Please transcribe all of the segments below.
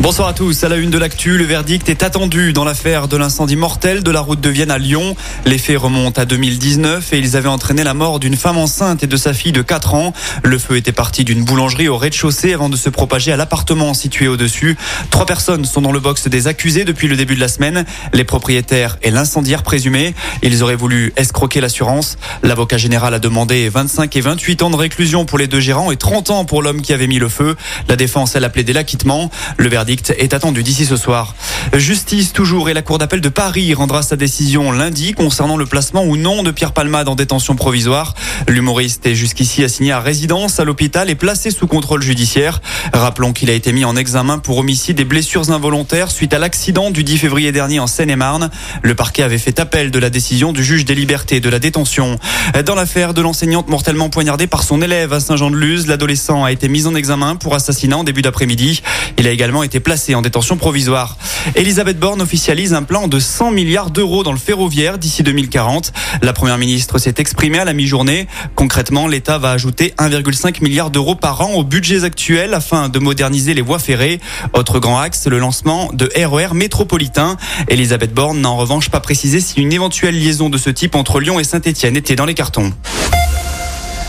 Bonsoir à tous. À la une de l'actu, le verdict est attendu dans l'affaire de l'incendie mortel de la route de Vienne à Lyon. Les faits remontent à 2019 et ils avaient entraîné la mort d'une femme enceinte et de sa fille de 4 ans. Le feu était parti d'une boulangerie au rez-de-chaussée avant de se propager à l'appartement situé au-dessus. Trois personnes sont dans le box des accusés depuis le début de la semaine. Les propriétaires et l'incendiaire présumé. Ils auraient voulu escroquer l'assurance. L'avocat général a demandé 25 et 28 ans de réclusion pour les deux gérants et 30 ans pour l'homme qui avait mis le feu. La défense, elle a plaidé l'acquittement. Le est attendu d'ici ce soir. Justice toujours et la Cour d'appel de Paris rendra sa décision lundi concernant le placement ou non de Pierre Palmade en détention provisoire. L'humoriste est jusqu'ici assigné à résidence à l'hôpital et placé sous contrôle judiciaire. Rappelons qu'il a été mis en examen pour homicide et blessures involontaires suite à l'accident du 10 février dernier en Seine-et-Marne. Le parquet avait fait appel de la décision du juge des libertés de la détention. Dans l'affaire de l'enseignante mortellement poignardée par son élève à Saint-Jean-de-Luz, l'adolescent a été mis en examen pour assassinat en début d'après-midi. Il a également été placé en détention provisoire. Elisabeth Borne officialise un plan de 100 milliards d'euros dans le ferroviaire d'ici 2040. La première ministre s'est exprimée à la mi-journée. Concrètement, l'État va ajouter 1,5 milliard d'euros par an aux budgets actuels afin de moderniser les voies ferrées. Autre grand axe, le lancement de RER e métropolitain. Elisabeth Borne n'a en revanche pas précisé si une éventuelle liaison de ce type entre Lyon et Saint-Etienne était dans les cartons.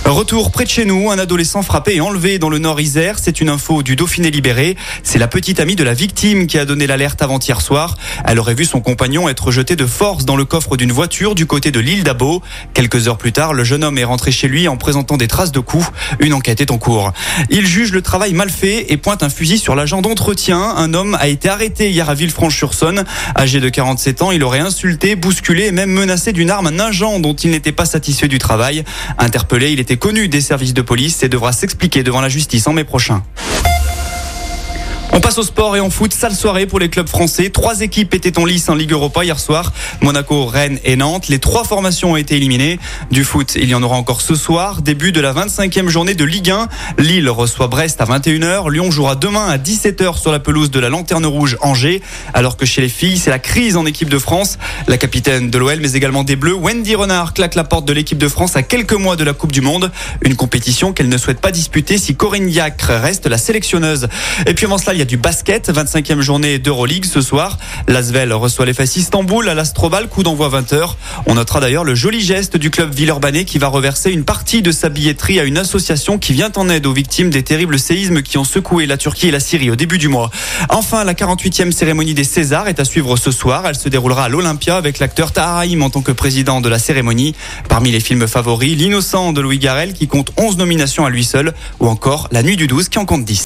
Retour près de chez nous, un adolescent frappé et enlevé dans le nord Isère. C'est une info du Dauphiné libéré. C'est la petite amie de la victime qui a donné l'alerte avant-hier soir. Elle aurait vu son compagnon être jeté de force dans le coffre d'une voiture du côté de l'île d'Abo. Quelques heures plus tard, le jeune homme est rentré chez lui en présentant des traces de coups. Une enquête est en cours. Il juge le travail mal fait et pointe un fusil sur l'agent d'entretien. Un homme a été arrêté hier à Villefranche-sur-Saône. Âgé de 47 ans, il aurait insulté, bousculé et même menacé d'une arme un agent dont il n'était pas satisfait du travail. Interpellé, il était connu des services de police et devra s'expliquer devant la justice en mai prochain. On passe au sport et en foot. Sale soirée pour les clubs français. Trois équipes étaient en lice en Ligue Europa hier soir. Monaco, Rennes et Nantes. Les trois formations ont été éliminées. Du foot, il y en aura encore ce soir. Début de la 25e journée de Ligue 1. Lille reçoit Brest à 21h. Lyon jouera demain à 17h sur la pelouse de la Lanterne Rouge Angers. Alors que chez les filles, c'est la crise en équipe de France. La capitaine de l'OL, mais également des Bleus, Wendy Renard, claque la porte de l'équipe de France à quelques mois de la Coupe du Monde. Une compétition qu'elle ne souhaite pas disputer si Corinne Diacre reste la sélectionneuse. Et puis avant cela, il y a du basket, 25e journée d'Euroleague ce soir. L'Asvel reçoit les fesses Istanbul à l'Astrobal, coup d'envoi 20h. On notera d'ailleurs le joli geste du club Villeurbanais qui va reverser une partie de sa billetterie à une association qui vient en aide aux victimes des terribles séismes qui ont secoué la Turquie et la Syrie au début du mois. Enfin, la 48e cérémonie des Césars est à suivre ce soir. Elle se déroulera à l'Olympia avec l'acteur Taharaim en tant que président de la cérémonie. Parmi les films favoris, L'innocent de Louis Garrel qui compte 11 nominations à lui seul ou encore La nuit du 12 qui en compte 10.